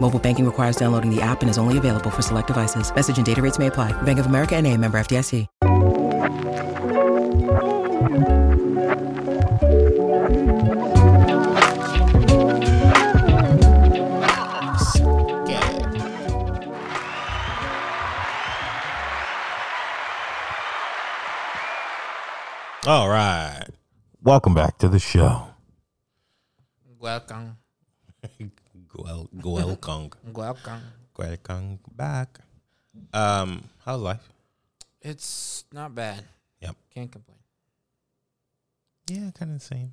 Mobile banking requires downloading the app and is only available for select devices. Message and data rates may apply. Bank of America and a member FDIC. All right. Welcome back to the show. Welcome. Gwel Gwelkong. Welcome. Gwelkong back. Um, how's life? It's not bad. Yep. Can't complain. Yeah, kind of the same.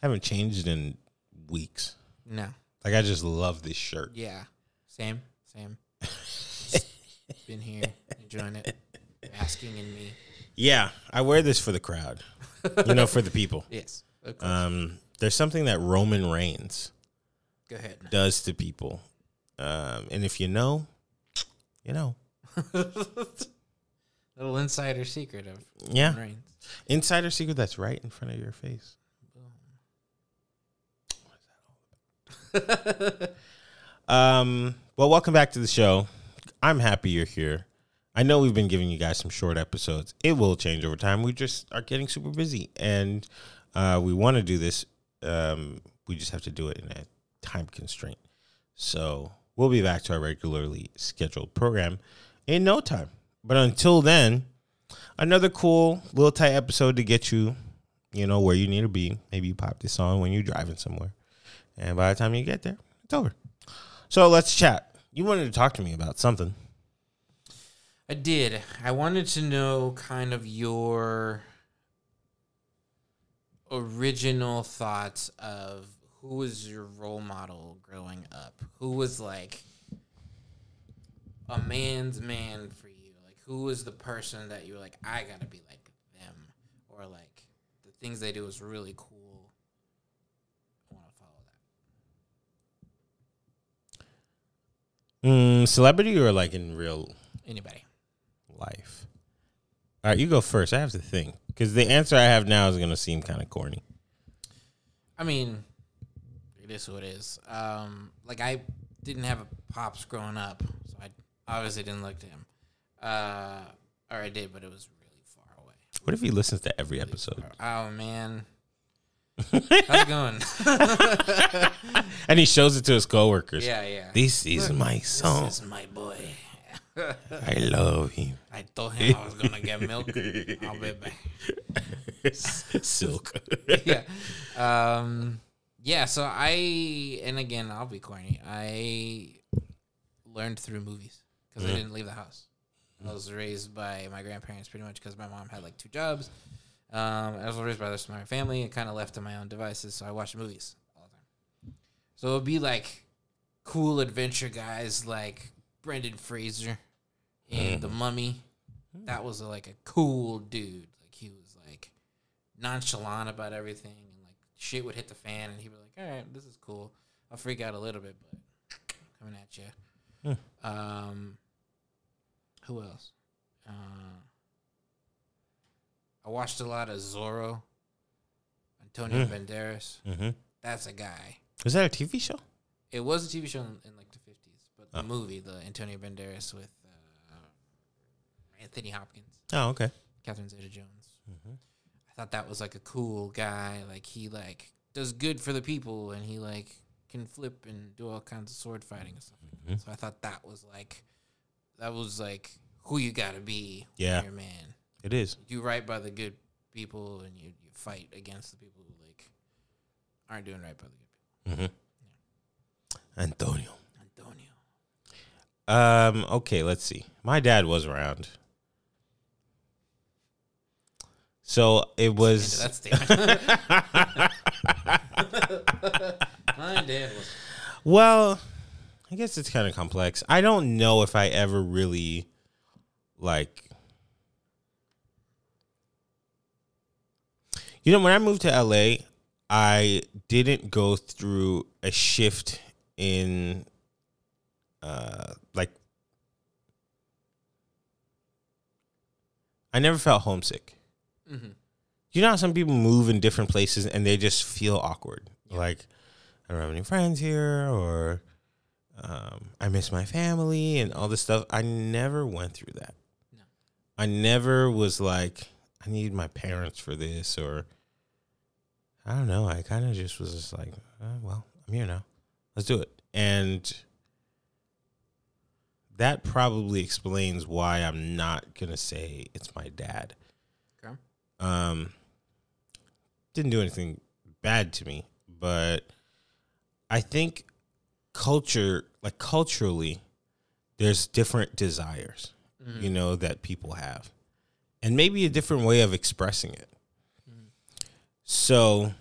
Haven't changed in weeks. No. Like I just love this shirt. Yeah. Same. Same. Been here, enjoying it, basking in me. Yeah, I wear this for the crowd. You know, for the people. Yes. Um, there's something that Roman Reigns Go ahead. does to people. Um, and if you know, you know. Little insider secret of Yeah. Roman Reigns. Insider secret that's right in front of your face. Um, well, welcome back to the show. I'm happy you're here. I know we've been giving you guys some short episodes. It will change over time. We just are getting super busy, and uh, we want to do this. Um, we just have to do it in a time constraint. So we'll be back to our regularly scheduled program in no time. But until then, another cool little tight episode to get you, you know, where you need to be. Maybe you pop this on when you're driving somewhere, and by the time you get there, it's over. So let's chat. You wanted to talk to me about something. I did. I wanted to know kind of your original thoughts of who was your role model growing up? Who was like a man's man for you? Like who was the person that you were like, I gotta be like them? Or like the things they do is really cool. I wanna follow that. Mm, celebrity or like in real Anybody. life? All right, you go first. I have to think because the answer I have now is going to seem kind of corny. I mean, it is who it is. Um, like I didn't have a pops growing up, so I obviously didn't look to him. Uh, or I did, but it was really far away. What if he listens to every episode Oh man, how's it going? and he shows it to his coworkers? yeah, yeah. This is my son. This is my boy. I love him. I told him I was gonna get milk. I'll be back. Silk. yeah. Um, yeah. So I, and again, I'll be corny. I learned through movies because I didn't leave the house. I was raised by my grandparents pretty much because my mom had like two jobs. Um, I was raised by the rest of my family and kind of left to my own devices. So I watched movies all the time. So it would be like cool adventure guys like Brendan Fraser in The Mummy. That was like a cool dude. Like he was like nonchalant about everything shit would hit the fan and he'd be like, All right, this is cool. I'll freak out a little bit, but coming at you. Um who else? Uh I watched a lot of Zorro. Antonio Banderas. hmm That's a guy. Was that a TV show? It was a TV show in, in like the fifties, but the movie, the Antonio Banderas with uh, Anthony Hopkins, Oh, okay. Catherine Zeta-Jones. I thought that was like a cool guy. Like he like does good for the people, and he like can flip and do all kinds of sword fighting and stuff. Like that. So I thought that was like that was like who you got to be. Yeah. your man. It is. You right by the good people, and you, you fight against the people who like aren't doing right by the good people. Antonio. Antonio. Um. Okay. Let's see. My dad was around, so it was. that statement. My dad was. Well, I guess it's kind of complex. I don't know if I ever really like. You know, when I moved to LA, I didn't go through a shift in uh like I never felt homesick. Mhm. You know how some people move in different places and they just feel awkward. Like I don't have any friends here or um, I miss my family and all this stuff. I never went through that. No. I never was like, I need my parents for this or I don't know. I kind of just was just like, oh, well, I'm here now. Let's do it. And that probably explains why I'm not going to say it's my dad. Um, didn't do anything bad to me, but I think culture, like culturally, there's different desires, you know, that people have, and maybe a different way of expressing it. So,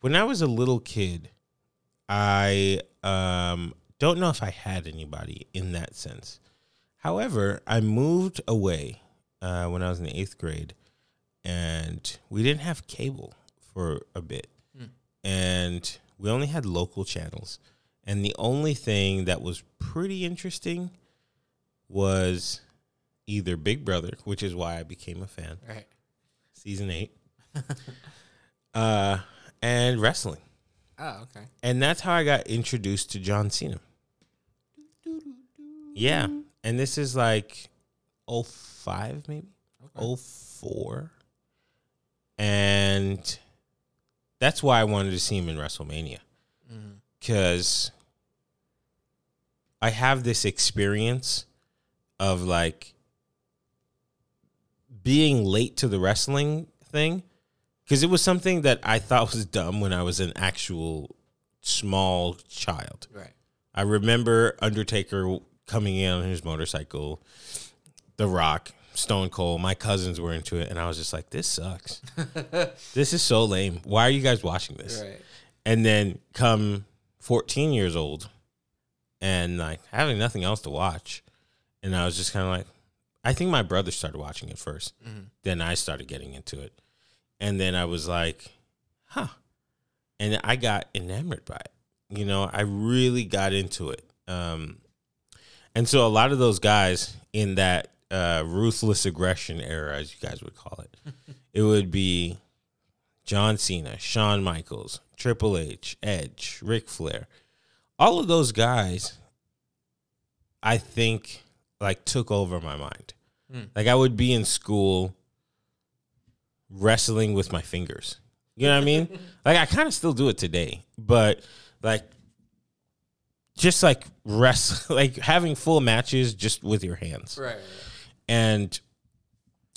when I was a little kid, I um, don't know if I had anybody in that sense. However, I moved away uh, when I was in the eighth grade, and we didn't have cable for a bit, and we only had local channels. And the only thing that was pretty interesting was either Big Brother, which is why I became a fan, Right. season eight, uh, and wrestling. Oh, okay. And that's how I got introduced to John Cena. Yeah. And this is like 05 maybe? 04. And that's why I wanted to see him in WrestleMania. Mm-hmm. Cuz I have this experience of like being late to the wrestling thing because it was something that I thought was dumb when I was an actual small child. Right. I remember Undertaker coming in on his motorcycle, The Rock, Stone Cold. My cousins were into it, and I was just like, "This sucks. this is so lame. Why are you guys watching this?" Right. And then come 14 years old, and like having nothing else to watch, and I was just kind of like, I think my brother started watching it 1st Then I started getting into it, and then I was like, "Huh," and I got enamored by it. You know, I really got into it. Um, and so a lot of those guys in that uh, ruthless aggression era, as you guys would call it, it would be John Cena, Shawn Michaels, Triple H, Edge, Ric Flair. All of those guys, I think, like took over my mind. Like I would be in school wrestling with my fingers. You know what I mean? like I kind of still do it today, but like just like rest like having full matches just with your hands. Right. right. And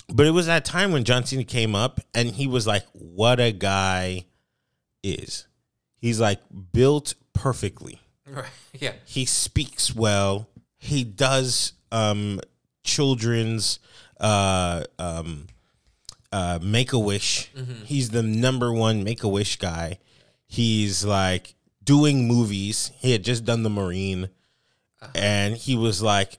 but it was that time when John Cena came up and he was like what a guy is. He's like built perfectly. Right. Yeah. He speaks well. He does um children's uh um uh make a wish. He's the number one make a wish guy. He's like doing movies. He had just done the Marine and he was like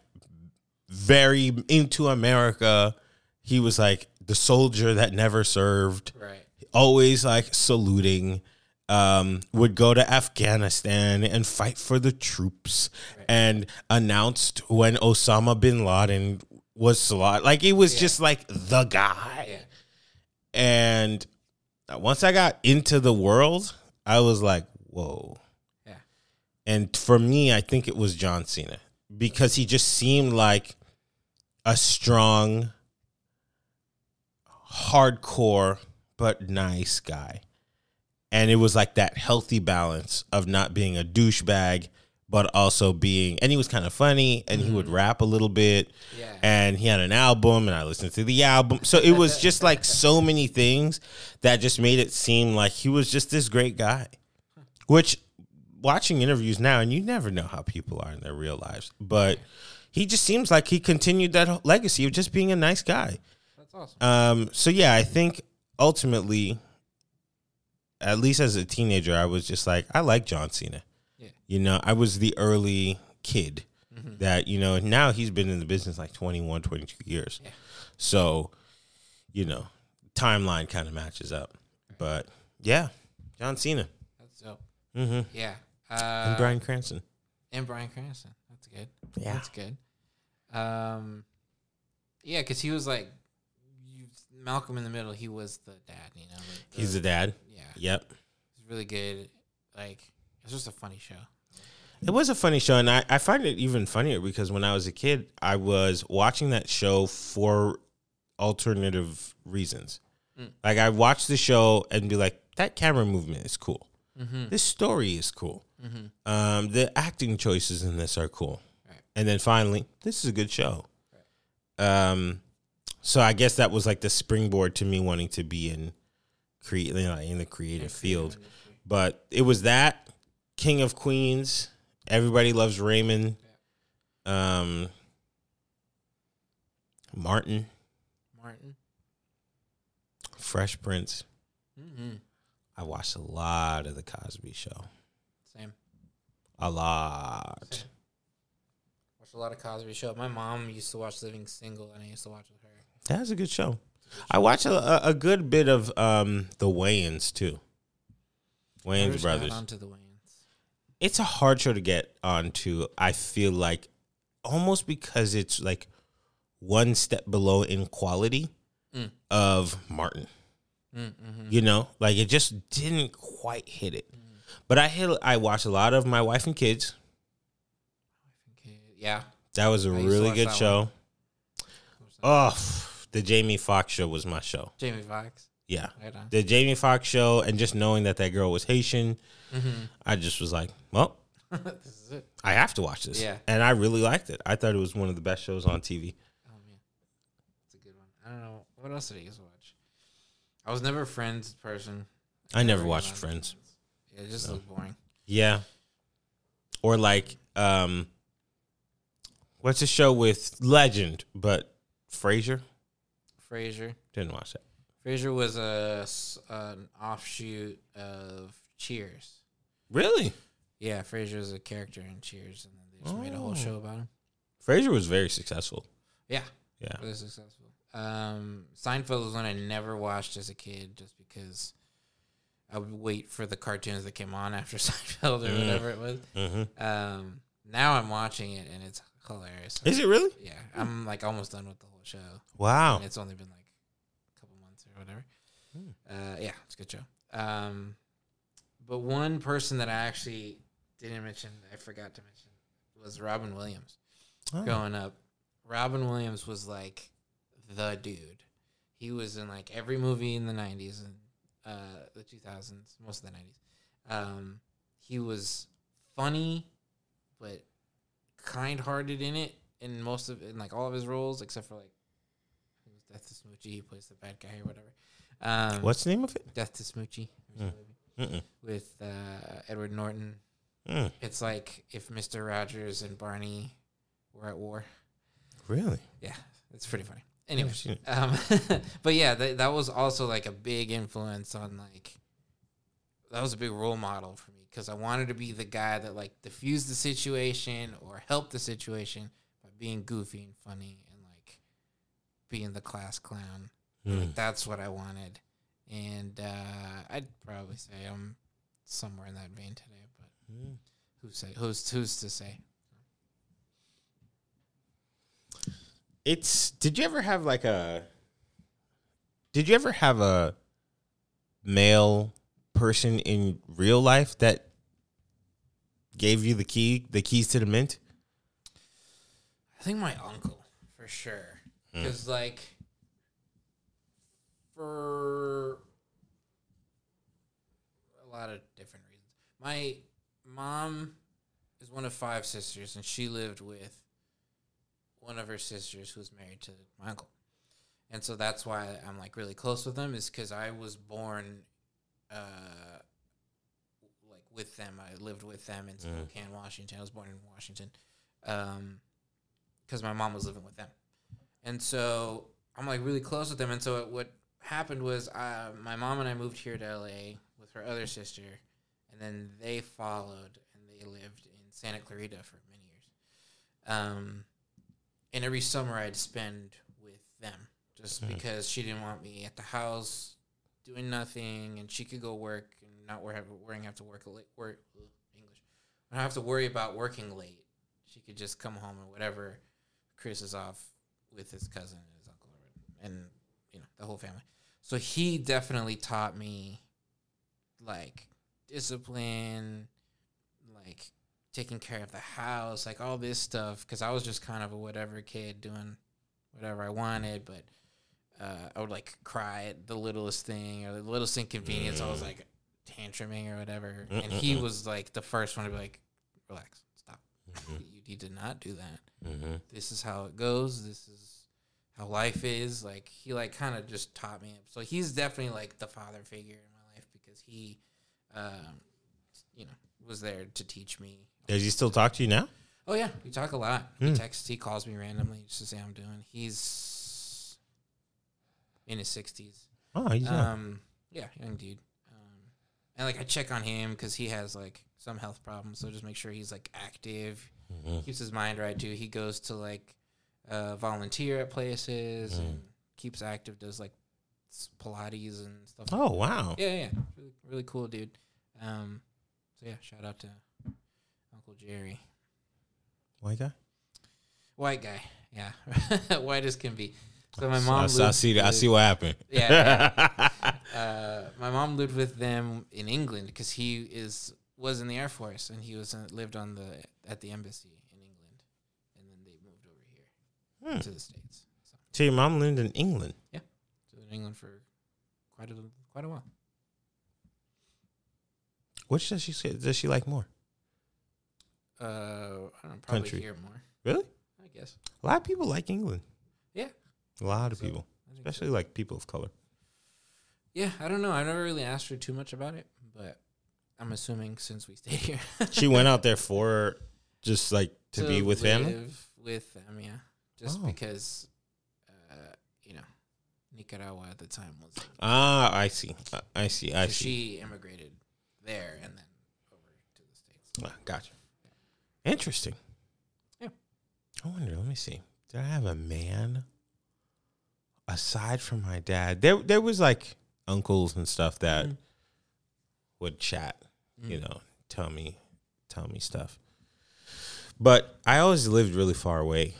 very into America. He was like the soldier that never served Right. always like saluting um would go to afghanistan and fight for the troops and announced when osama bin laden was slaughtered like it was just like the guy Yeah. and once i got into the world i was like whoa Yeah. and for me i think it was john cena because he just seemed like a strong hardcore but nice guy. And it was like that healthy balance of not being a douchebag, but also being and he was kind of funny and he would mm-hmm. rap a little bit. Yeah. And he had an album and I listened to the album. So it was just like so many things that just made it seem like he was just this great guy. Which watching interviews now and you never know how people are in their real lives, but he just seems like he continued that legacy of just being a nice guy. That's awesome. Um, so yeah, I think ultimately, at least as a teenager, I was just like, I like John Cena. Yeah. You know, I was the early kid that, you know, now he's been in the business like 21, 22 years. Yeah. So, you know, timeline kind of matches up. But yeah, John Cena That's dope. mm-hmm. Yeah. Uh, and Bryan Cranston. and Bryan Cranston. That's good. Yeah. That's good. Um, yeah, because he was like you, Malcolm in the Middle. He was the dad. You know, like the- He's the dad. yeah. Yep. It's really good. Like it's just a funny show. It was a funny show, and I, I find it even funnier because when I was a kid, I was watching that show for alternative reasons. Mm. Like I watched the show and be like, that camera movement is cool. Mm-hmm. This story is cool. Mm-hmm. Um, the acting choices in this are cool. Right. And then finally, this is a good show. Um, so I guess that was like the springboard to me wanting to be in create you know, in the creative field. But it was that King of Queens. Everybody loves Raymond. Um, Martin, Martin. Fresh Prince. Mm-hmm. I watched a lot of the Cosby Show. Same. A lot. Watched a lot of Cosby Show. My mom used to watch Living Single, and I used to watch with her. That's a good show. I watched a, a, good bit of um the Wayans too. Wayans brothers. onto the Wayans. It's a hard show to get onto. I feel like almost because it's like one step below in quality Mm. of Martin. Mm-hmm. You know, like it just didn't quite hit it. But I hit. I watched a lot of My Wife and Kids. Yeah. That was a I really good show. Oh, the Jamie Foxx show was my show. Jamie Foxx. Yeah, Right the Jamie Foxx show, and just knowing that that girl was Haitian, Mm-hmm. I just was like, well, this is it. I have to watch this. Yeah. and I really liked it. I thought it was one of the best shows on TV. Oh man, it's a good one. I don't know what else did I to watch. I was never a Friends person. I never got watched Friends. Yeah, it just No. looked boring. Yeah, or like, um, what's the show with Legend, but Frasier? Frasier. Didn't watch that. Frasier was a an offshoot of Cheers. Really? Yeah, Frasier was a character in Cheers, and then they just made a whole Oh. show about him. Frasier was very successful. Yeah, Yeah. really successful. Um, Seinfeld was one I never watched as a kid, just because I would wait for the cartoons that came on after Seinfeld or Mm. whatever it was. Mm-hmm. Um, now I'm watching it and it's hilarious. Is it really? Yeah, I'm like almost done with the whole show. Wow. And it's only been like a couple months or whatever. Hmm. Uh, yeah, it's a good show. Um, but one person that I actually didn't mention, I forgot to mention, was Robin Williams. Oh. Growing up, Robin Williams was like the dude. He was in like every movie in the '90s and uh, the 2000s, most of the '90s. Um, he was funny, but kind-hearted in it in most of in like all of his roles, except for like Death to Smoochy. He plays the bad guy or whatever. Um, What's the name of it? Death to Smoochy Mm. With uh, Edward Norton. Mm. It's like if Mister Rogers and Barney were at war. Really? Yeah, it's pretty funny. Anyway, um, but yeah, that, that was also like a big influence on like that was a big role model for me because I wanted to be the guy that like diffused the situation or helped the situation by being goofy and funny and like being the class clown. Mm. Like, that's what I wanted, and uh, I'd probably say I'm somewhere in that vein today. But Mm. who's say who's who's to say? It's. Did you ever have like a? Did you ever have a male person in real life that gave you the key, the keys to the mint? I think my uncle for sure, Hmm. because like for a lot of different reasons. My mom is one of five sisters, and she lived with one of her sisters who was married to my uncle, and so that's why I'm like really close with them. Is because I was born, uh, like with them. I lived with them in Spokane, Washington. I was born in Washington, um, because my mom was living with them, and so I'm like really close with them. And so what happened was, uh, my mom and I moved here to LA with her other sister, and then they followed and they lived in Santa Clarita for many years. Um, and every summer I'd spend with them just mm-hmm. because she didn't want me at the house doing nothing, and she could go work and not worry worrying have to work late. Work English. I don't have to worry about working late. She could just come home and whatever. Chris is off with his cousin and his uncle, and you know the whole family. So he definitely taught me like discipline, like taking care of the house, like all this stuff. Because I was just kind of a whatever kid doing whatever I wanted, but uh, I would like cry at the littlest thing or the littlest inconvenience. I was like tantruming or whatever, and he was like the first one to be like, "Relax, stop. You need to not do that. Mm-hmm. This is how it goes. This is how life is." Like he like kind of just taught me. So he's definitely like the father figure in my life because he, um, you know, was there to teach me Does he still talk to you now? Oh yeah, we talk a lot. He texts, he calls me randomly just to say I'm doing. He's in his sixties. Oh, he's young. Um, yeah, young dude. Um, and like I check on him because he has like some health problems, so just make sure he's like active, Mm-hmm. keeps his mind right too. He goes to like uh, volunteer at places Mm. and keeps active. Does like s- Pilates and stuff. oh, wow. Yeah, yeah, really, really cool dude. Um, so yeah, shout out to Uncle Jerry. White guy? White guy, yeah, white as can be. So my mom. So I see. I see what happened. Yeah, Uh, my mom lived with them in England because he is was in the Air Force and he was uh, lived on the at the embassy in England, and then they moved over here Hmm. to the states. So, so your mom lived in England. Yeah, so in England for quite a quite a while. Which does she say? Does she like more? Uh, I don't know, probably Country. here more. Really? I guess. A lot of people like England. Yeah. A lot of So, people, think so. especially like people of color. Yeah, I don't know. I never really asked her too much about it, but I'm assuming since we stayed here, She went out there for just like to, be with family. With them, yeah. Just Oh. because, uh, you know, Nicaragua at the time was. Ah, I see. I see. I so see. she immigrated there and then over to the states. Ah, gotcha. Interesting. Yeah. I wonder. Let me see. Did I have a man aside from my dad? There, there was like uncles and stuff that Mhm. would chat. You Mm. know, tell me, tell me stuff. But I always lived really far away.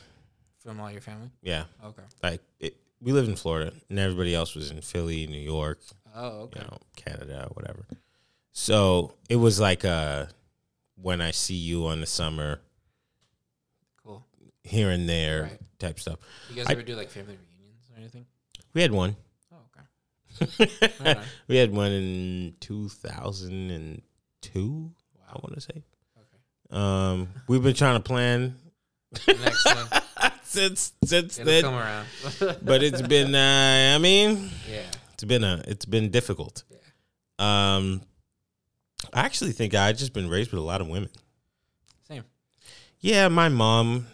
From all your family? Yeah, Okay. like it, we lived in Florida, and everybody else was in Philly, New York, Oh, okay. you know, Canada, whatever. So it was like uh when I see you on the summer Cool. here and there Right. type stuff. You guys I- ever do like family reunions or anything? We had one. Oh, okay. Right we had one in 2002, I want to say. Okay. Um, we've been trying to plan next one. since since It'll then, come around. but it's been uh, I mean, yeah. it's been a it's been difficult. Yeah. Um, I actually think I just been raised with a lot of women. Same. Yeah, my mom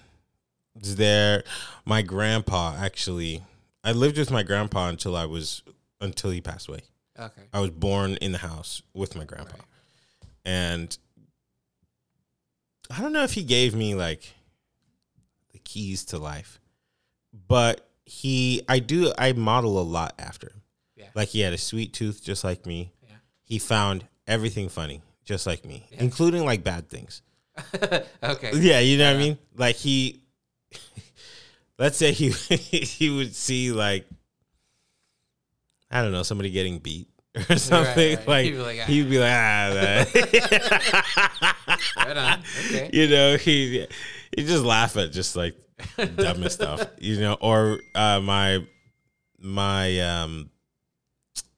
is there. My grandpa actually. I lived with my grandpa until I was until he passed away. Okay. I was born in the house with my grandpa, Right. and I don't know if he gave me like the keys to life, but he. I do. I model a lot after him. Yeah. Like he had a sweet tooth, just like me. Yeah. He found everything funny, just like me, Yeah. including like bad things. okay. Yeah, you know what I mean? Like he let's say he he would see like I don't know, somebody getting beat or something. right. Like He'd be like, "Ah." he'd be like, ah. Right on. Okay. You know, he he just laugh at just like dumbest stuff. You know, or uh my my um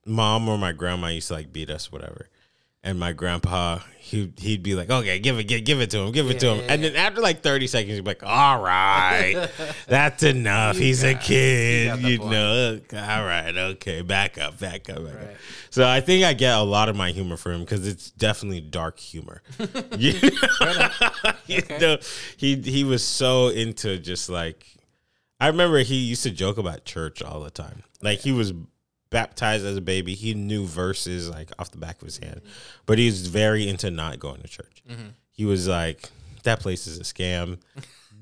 mom or my grandma used to like beat us, whatever. And my grandpa he he'd be like, "Okay, give it, give, give it to him, give it to him," Yeah, and then after like thirty seconds, he'd be like, "All right, that's enough. He's a kid, you got point. know. All right, okay, back up, back up, back up." So I think I get a lot of my humor from him because it's definitely dark humor. you know? You know, he he was so into just like I remember he used to joke about church all the time. Like he was baptized as a baby. He knew verses like off the back of his hand, but he was very into not going to church. He was like, "That place is a scam."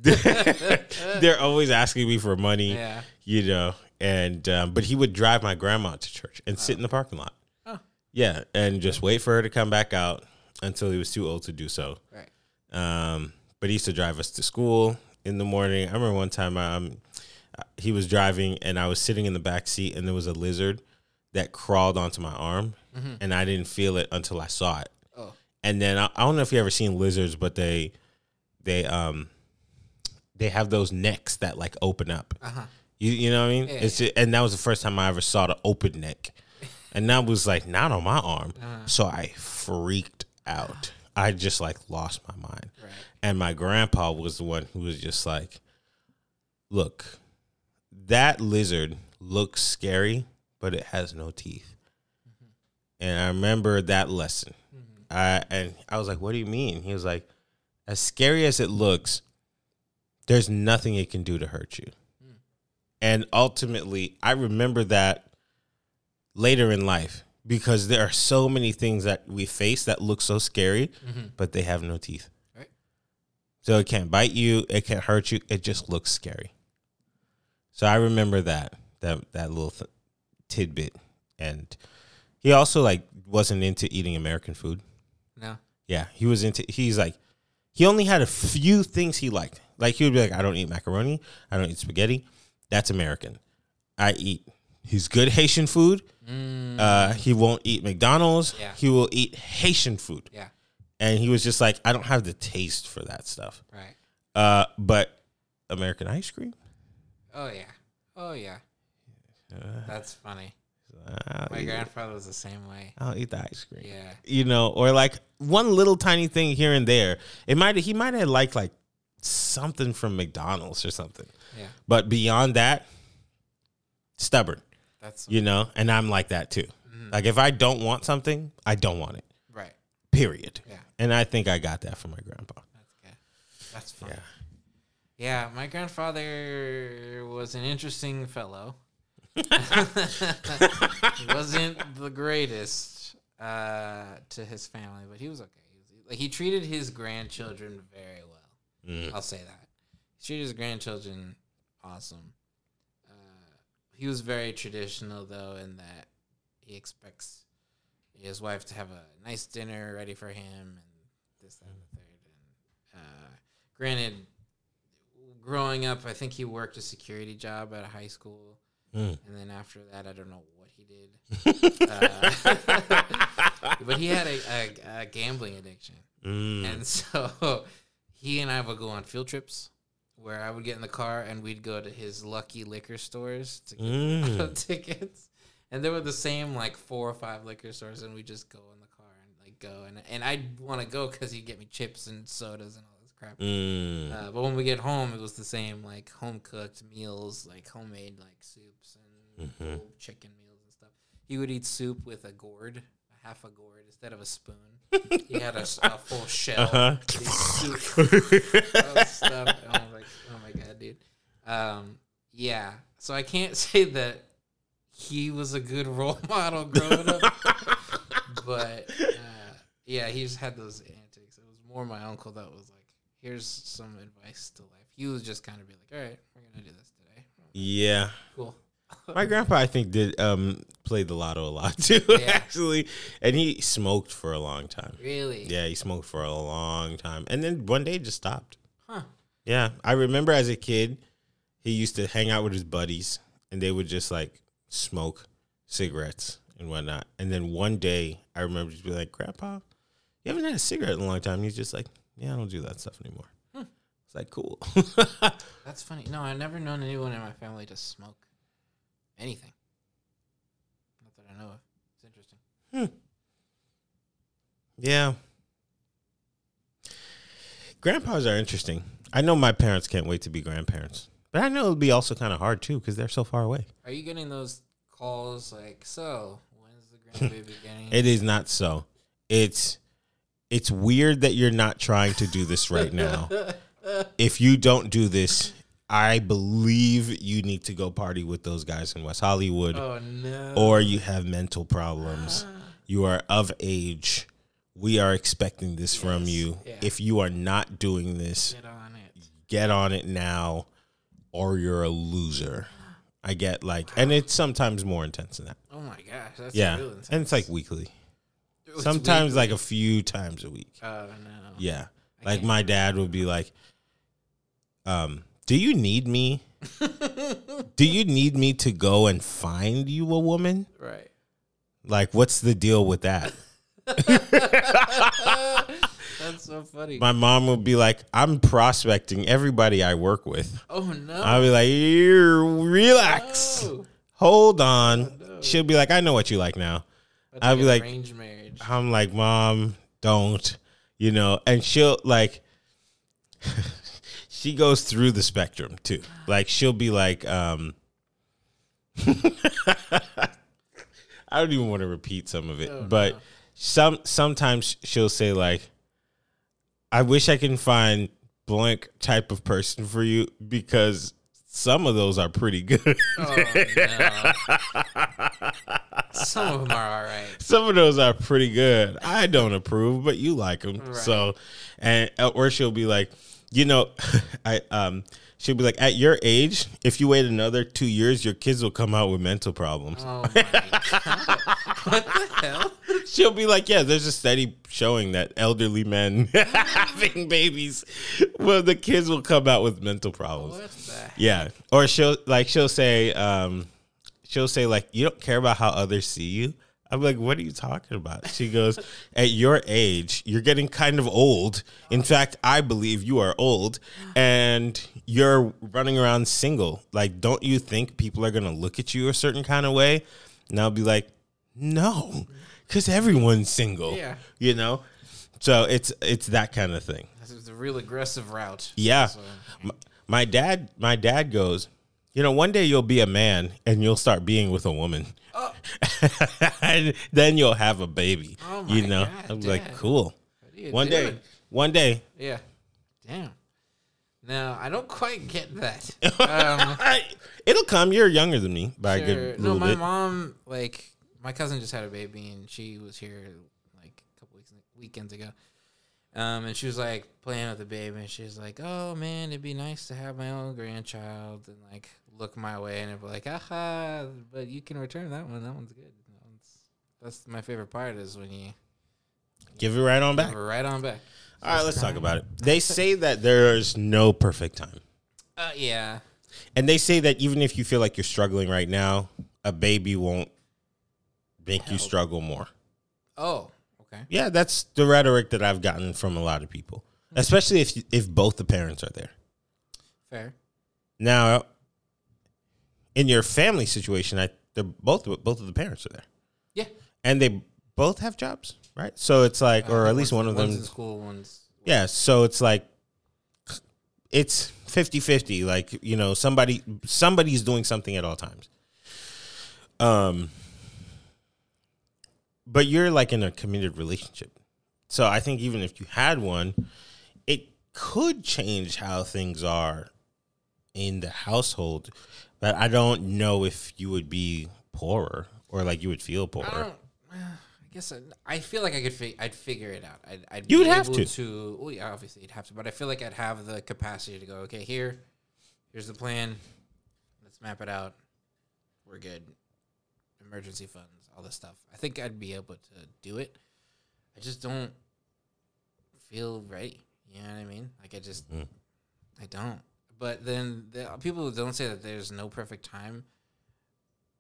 They're always asking me for money, Yeah. you know. And um, but he would drive my grandma to church and sit in the parking lot. Oh. Yeah, and just wait for her to come back out until he was too old to do so. Right. Um, but he used to drive us to school in the morning. I remember one time I um, he was driving and I was sitting in the back seat and there was a lizard that crawled onto my arm and I didn't feel it until I saw it. Oh. And then I, I don't know if you ever seen lizards, but they they um they have those necks that like open up. Uh huh. You you know what I mean? Yeah, it's just, and that was the first time I ever saw the open neck, and that was like not on my arm. Uh-huh. So I freaked out. I just like lost my mind. Right. And my grandpa was the one who was just like, "Look, that lizard looks scary, but it has no teeth." Mm-hmm. And I remember that lesson. Mm-hmm. I and I was like, "What do you mean?" He was like, "As scary as it looks, there's nothing it can do to hurt you." Mm. And ultimately, I remember that later in life because there are so many things that we face that look so scary, mm-hmm. but they have no teeth. Right. So it can't bite you, it can't hurt you, it just looks scary. So I remember that that that little th- tidbit and he also like wasn't into eating American food. No. Yeah, he was into. He's like, he only had a few things he liked. Like he would be like, I don't eat macaroni. I don't eat spaghetti. That's American. I eat. He's good Haitian food. Uh, he won't eat McDonald's. Yeah. He will eat Haitian food. Yeah. And he was just like, I don't have the taste for that stuff. Right. Uh, but American ice cream. Oh yeah. Oh yeah. That's funny. My grandfather was the same way. I'll eat the ice cream. Yeah. you know, or like one little tiny thing here and there. It might he might have liked like something from McDonald's or something. Yeah. But beyond that, stubborn, That's you know, and I'm like that too. Mm-hmm. Like if I don't want something, I don't want it. right. Period. Yeah. And I think I got that from my grandpa. That's good. That's fun. Yeah. Yeah, my grandfather was an interesting fellow. he wasn't the greatest uh, to his family, but he was okay. He was, like he treated his grandchildren very well. Mm. I'll say that. He treated his grandchildren awesome. Uh, he was very traditional though, in that he expects his wife to have a nice dinner ready for him and this, that, and the third. And uh, granted, growing up, I think he worked a security job at a high school, Mm. and then after that, I don't know what he did. uh, but he had a, a, a gambling addiction, Mm. and so he and I would go on field trips. Where I would get in the car and we'd go to his lucky liquor stores to get Mm. tickets, and there were the same like four or five liquor stores, and we just go in the car and like go, and and I'd want to go because he'd get me chips and sodas and all crap. Mm. Uh, but when we get home, it was the same like home cooked meals, like homemade like soups and Mm-hmm. chicken meals and stuff. He would eat soup with a gourd, a half a gourd instead of a spoon. he had a full shell. Uh-huh. Stuff. And I was like, oh my god, dude. Um, yeah. So I can't say that he was a good role model growing up, but uh, yeah, he just had those antics. It was more my uncle that was like, here's some advice to life. He was just kind of be like, all right, we're gonna do this today. Yeah. Cool. My grandpa, I think, did um play the lotto a lot too, Yeah. actually, and he smoked for a long time. Really? Yeah, he smoked for a long time, and then one day just stopped. Huh. Yeah, I remember as a kid, he used to hang out with his buddies, and they would just like smoke cigarettes and whatnot. And then one day, I remember just being like, "Grandpa, you haven't had a cigarette in a long time." And he's just like, "Yeah, I don't do that stuff anymore." It's like cool. That's funny. No, I've never known anyone in my family to smoke anything. Not that I know of. It's interesting. Hmm. Yeah. Grandpas are interesting. I know my parents can't wait to be grandparents, but I know it'll be also kind of hard too because they're so far away. Are you getting those calls like, so when's the grandbaby getting? It is not so. It's it's weird that you're not trying to do this right now. if you don't do this, I believe you need to go party with those guys in West Hollywood, oh no. or you have mental problems. You are of age. We are expecting this from you. Yeah. If you are not doing this, Get on it. get on it now, or you're a loser. I get like, and it's sometimes more intense than that. Oh my gosh, that's Yeah, real intense. and it's like weekly. Sometimes like a few times a week. Oh no. Yeah. I Like can't. my dad would be like, um, do you need me? do you need me to go and find you a woman? Right. Like, what's the deal with that? That's so funny. My mom would be like, I'm prospecting everybody I work with. oh no. I'll be like, "You relax. Oh, Hold on. no. She'll be like, I know what you like now. that's I'll be like- I'm like, Mom, don't. You know, and she'll like she goes through the spectrum too. Like she'll be like, um I don't even want to repeat some of it, Oh, but no. some sometimes she'll say like, I wish I can find blank type of person for you because some of those are pretty good. Oh no. Some of them are all right. some of those are pretty good. I don't approve, but you like them. Right. So, and or she'll be like, you know, I um, she'll be like, at your age, if you wait another two years, your kids will come out with mental problems. Oh my god. what the hell? She'll be like, yeah, there's a study showing that elderly men having babies, well, the kids will come out with mental problems. What the Yeah. Or she'll like she'll say, um, she'll say like, you don't care about how others see you. I'm like, what are you talking about? She goes, at your age, you're getting kind of old. In fact, I believe you are old and you're running around single. Like, don't you think people are gonna look at you a certain kind of way? And I'll be like, no, because everyone's single. Yeah. You know? So it's it's that kind of thing. Is a real aggressive route. Yeah. So, My, my dad, my dad goes, you know, one day you'll be a man and you'll start being with a woman. and then you'll have a baby. Oh my you know, God, I'm like, cool. what are you One day, one day. Yeah. Damn. No, I don't quite get that. Um, It'll come. You're younger than me by a sure. good No, my bit. mom, like, my cousin just had a baby and she was here like a couple weeks weekends ago. Um, and she was like playing with the baby, and she was like, "Oh man, it'd be nice to have my own grandchild." And like look my way, and it'd be like, "Aha!" But you can return that one. That one's good. That one's, that's my favorite part is when you Give it right on back. give it right on back. All right, let's talk about it. They say that there's no perfect time. Uh, yeah, And they say that even if you feel like you're struggling right now, a baby won't make you struggle more. Oh, okay. Yeah, that's the rhetoric that I've gotten from a lot of people, especially if if both the parents are there. Fair. Now, in your family situation, I they're both both of the parents are there, Yeah. and they both have jobs, right? So it's like, or Uh, at least one of one's them, in school. One's yeah. So it's like it's 50-50. Like you know, somebody somebody's doing something at all times. Um, but you're like in a committed relationship, so I think even if you had one, it could change how things are in the household. But I don't know if you would be poorer or like you would feel poorer. don't. Uh, I guess I, I feel like I could. I'd figure it out. I'd. I'd You be would have able to. to. Well, yeah, obviously you'd have to, but I feel like I'd have the capacity to go. Okay, here, here's the plan. Let's map it out. We're good. Emergency funds, all this stuff. I think I'd be able to do it. I just don't feel ready. You know what I mean? Like I just, Mm. I don't. But then the people who don't say that there's no perfect time.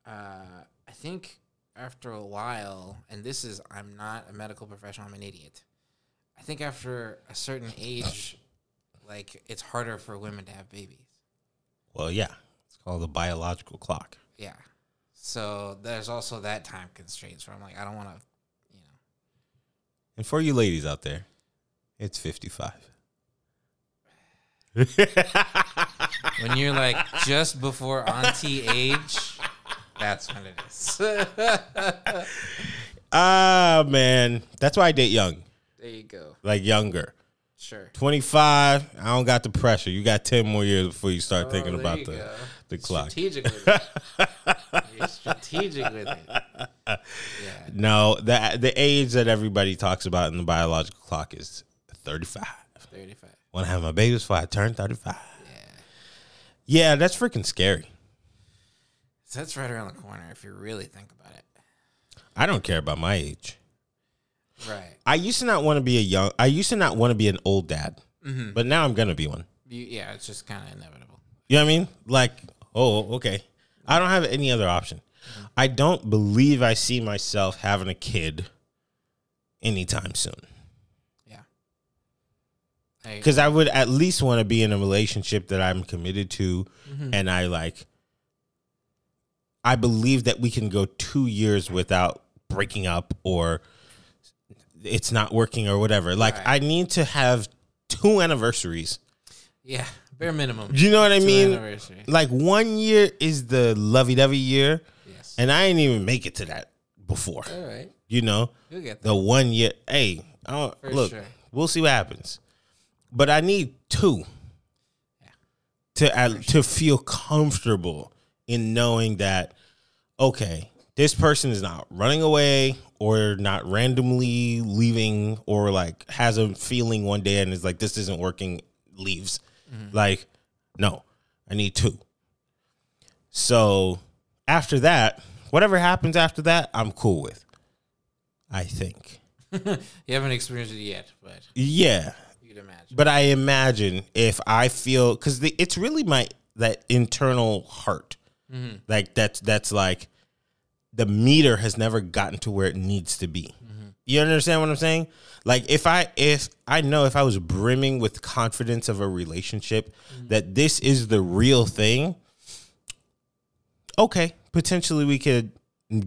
Uh, I think after a while, and this is, I'm not a medical professional. I'm an idiot. I think after a certain age, like it's harder for women to have babies. Well, yeah, it's called the biological clock. Yeah. So there's also that time constraints where I'm like, I don't want to, you know, And for you ladies out there, it's 55. When you're like just before auntie age, that's when it is. Ah, man. That's why I date young, there you go. like younger. Sure. 25, I don't got the pressure. You got 10 more years before you start Oh, thinking about you the, go. The clock. Strategic with it. You're strategic with it. Yeah. No, the, the age that everybody talks about in the biological clock is 35. 35. When I have my babies before I turn 35. Yeah. Yeah, that's freaking scary. So that's right around the corner if you really think about it. I don't care about my age. Right. I used to not want to be a young. I used to not want to be an old dad, mm-hmm. but now I'm gonna be one. You, yeah, it's just kind of inevitable. You know what I mean? Like, oh, okay. I don't have any other option. I don't believe I see myself having a kid anytime soon. Yeah. Because I would at least want to be in a relationship that I'm committed to, mm-hmm. and I like. I believe that we can go two years without breaking up or it's not working or whatever. Like Right. I need to have two anniversaries. Yeah, bare minimum. You know what I mean? Like one year is the lovey-dovey year, Yes. and I didn't even make it to that before. All right. You know, You'll get the one year. Hey, I don't, For look, sure. we'll see what happens. But I need two yeah. to uh, to feel comfortable in knowing that okay, this person is not running away or not randomly leaving or like has a feeling one day and is like this isn't working, leaves. Mm-hmm. Like, no, I need two. So after that, whatever happens after that, I'm cool with. I think. You haven't experienced it yet, but Yeah. you'd imagine. But I imagine if I feel because it's really my that internal heart, mm-hmm. like that's that's like the meter has never gotten to where it needs to be. You understand what I'm saying? Like if I if I know if I was brimming with confidence of a relationship mm-hmm. that this is the real thing, okay, potentially we could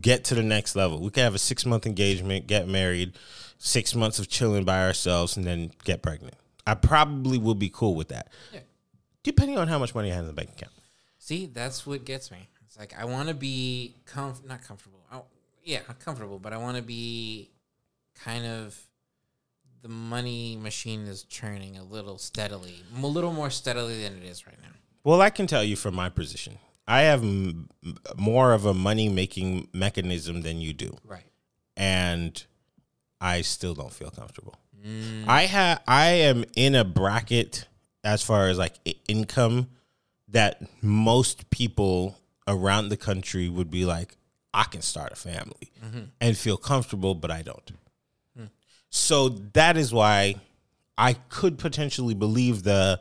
get to the next level. We could have a six month engagement, get married, six months of chilling by ourselves, and then get pregnant. I probably will be cool with that, Yeah. depending on how much money I have in the bank account. See, that's what gets me. It's like I want to be comf- not comfortable. I, yeah, comfortable, but I want to be kind of the money machine is churning a little steadily, a little more steadily than it is right now. Well, I can tell you from my position, I have m- more of a money making mechanism than you do. Right. and I still don't feel comfortable. Mm. I have I am in a bracket as far as like i- income that most people around the country would be like, I can start a family mm-hmm. and feel comfortable, but I don't. So that is why I could potentially believe the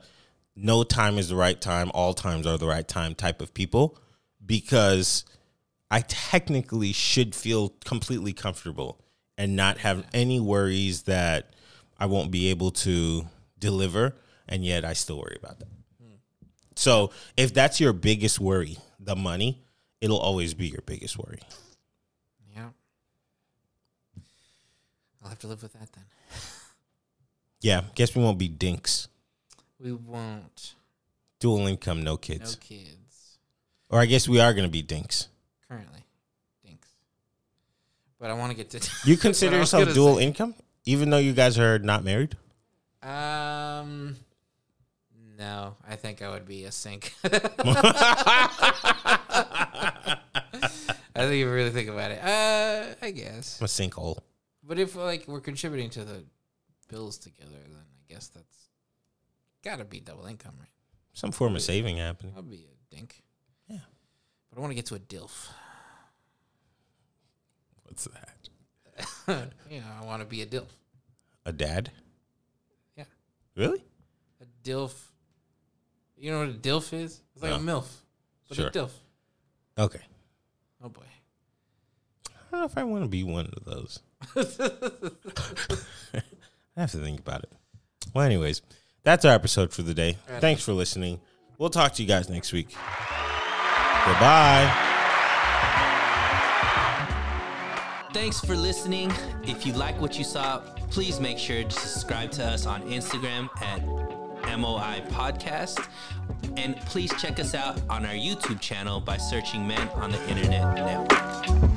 no time is the right time, all times are the right time type of people because I technically should feel completely comfortable and not have any worries that I won't be able to deliver, and yet I still worry about that. So if that's your biggest worry, the money, it'll always be your biggest worry. Yeah. I'll have to live with that then. Yeah, guess we won't be dinks. We won't. Dual income, no kids. No kids. Or I guess we are going to be dinks. currently. Dinks. But I want to get to. You consider what I was yourself dual say. income, even though you guys are not married? Um. No, I think I would be a sink. I think you really think about it, uh, I guess. I'm a sinkhole. But if like we're contributing to the bills together, then I guess that's gotta be double income, right? Some form of saving happening. I'll be a dink. Yeah. But I want to get to a dilf. What's that? you know, I want to be a dilf. A dad? Yeah. Really? A dilf. You know what a dilf is? It's like a No. milf, but Sure. a dilf. Okay. Oh boy. I don't know if I want to be one of those. I have to think about it. Well, anyways, that's our episode for the day. right. Thanks for listening. We'll talk to you guys next week. Goodbye. Thanks for listening. If you like what you saw, please make sure to subscribe to us on Instagram at MOI Podcast. And please check us out on our YouTube channel by searching Men on the Internet Network.